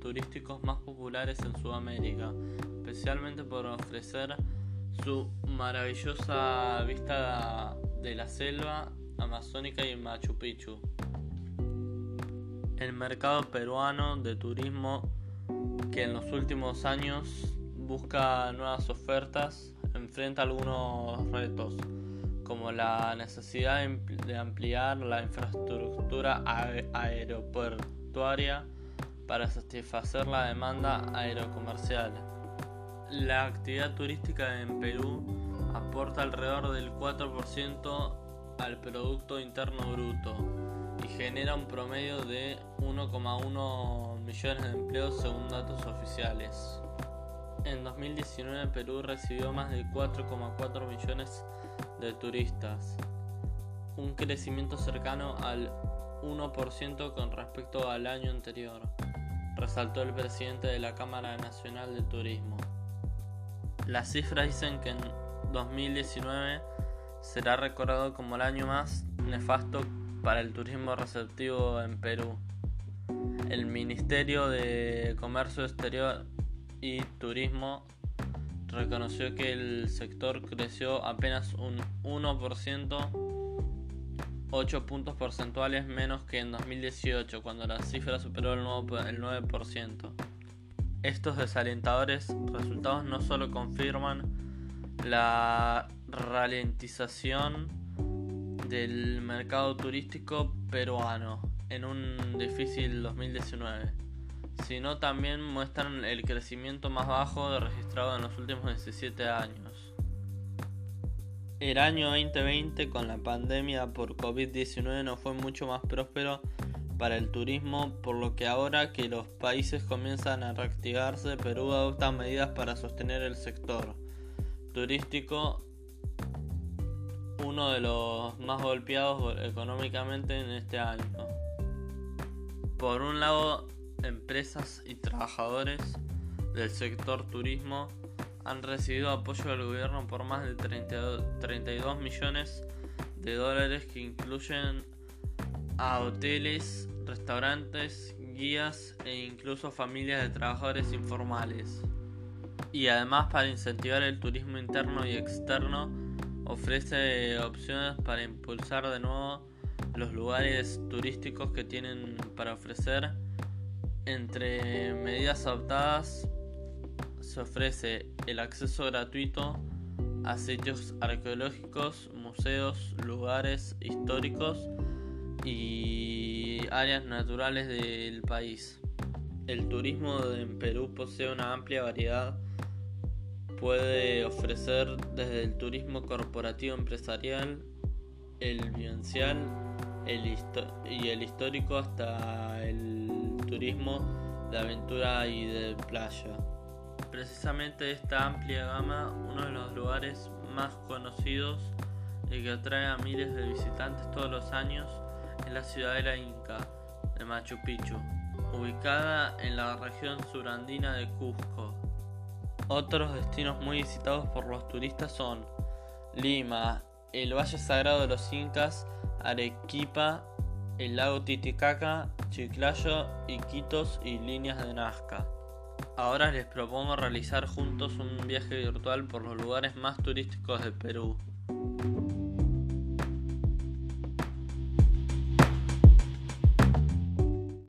turísticos más populares en Sudamérica, especialmente por ofrecer su maravillosa vista de la selva amazónica y Machu Picchu. El mercado peruano de turismo que en los últimos años busca nuevas ofertas enfrenta algunos retos como la necesidad de ampliar la infraestructura aeroportuaria para satisfacer la demanda aerocomercial. La actividad turística en Perú aporta alrededor del 4% al Producto Interno Bruto y genera un promedio de 1,1 millones de empleos según datos oficiales. En 2019 Perú recibió más de 4,4 millones de turistas, un crecimiento cercano al 1% con respecto al año anterior, resaltó el presidente de la Cámara Nacional de Turismo. Las cifras dicen que en 2019 será recordado como el año más nefasto para el turismo receptivo en Perú. El Ministerio de Comercio Exterior y Turismo reconoció que el sector creció apenas un 1%, 8 puntos porcentuales menos que en 2018, cuando la cifra superó el 9%. Estos desalentadores resultados no solo confirman la ralentización del mercado turístico peruano en un difícil 2019, sino también muestran el crecimiento más bajo registrado en los últimos 17 años. El año 2020 con la pandemia por COVID-19 no fue mucho más próspero para el turismo, por lo que ahora que los países comienzan a reactivarse, Perú adopta medidas para sostener el sector turístico, uno de los más golpeados económicamente en este año. Por un lado, empresas y trabajadores del sector turismo han recibido apoyo del gobierno por más de 32 millones de dólares que incluyen a hoteles, restaurantes, guías e incluso familias de trabajadores informales. Y además para incentivar el turismo interno y externo ofrece opciones para impulsar de nuevo los lugares turísticos que tienen para ofrecer entre medidas adoptadas se ofrece el acceso gratuito a sitios arqueológicos, museos, lugares históricos y áreas naturales del país. El turismo en Perú posee una amplia variedad. Puede ofrecer desde el turismo corporativo empresarial, el vivencial y el histórico hasta el turismo de aventura y de playa. Precisamente esta amplia gama, uno de los lugares más conocidos y que atrae a miles de visitantes todos los años, es la ciudadela inca de Machu Picchu, ubicada en la región surandina de Cusco. Otros destinos muy visitados por los turistas son Lima, el Valle Sagrado de los Incas, Arequipa, el lago Titicaca, Chiclayo, Iquitos y líneas de Nazca. Ahora les propongo realizar juntos un viaje virtual por los lugares más turísticos de Perú.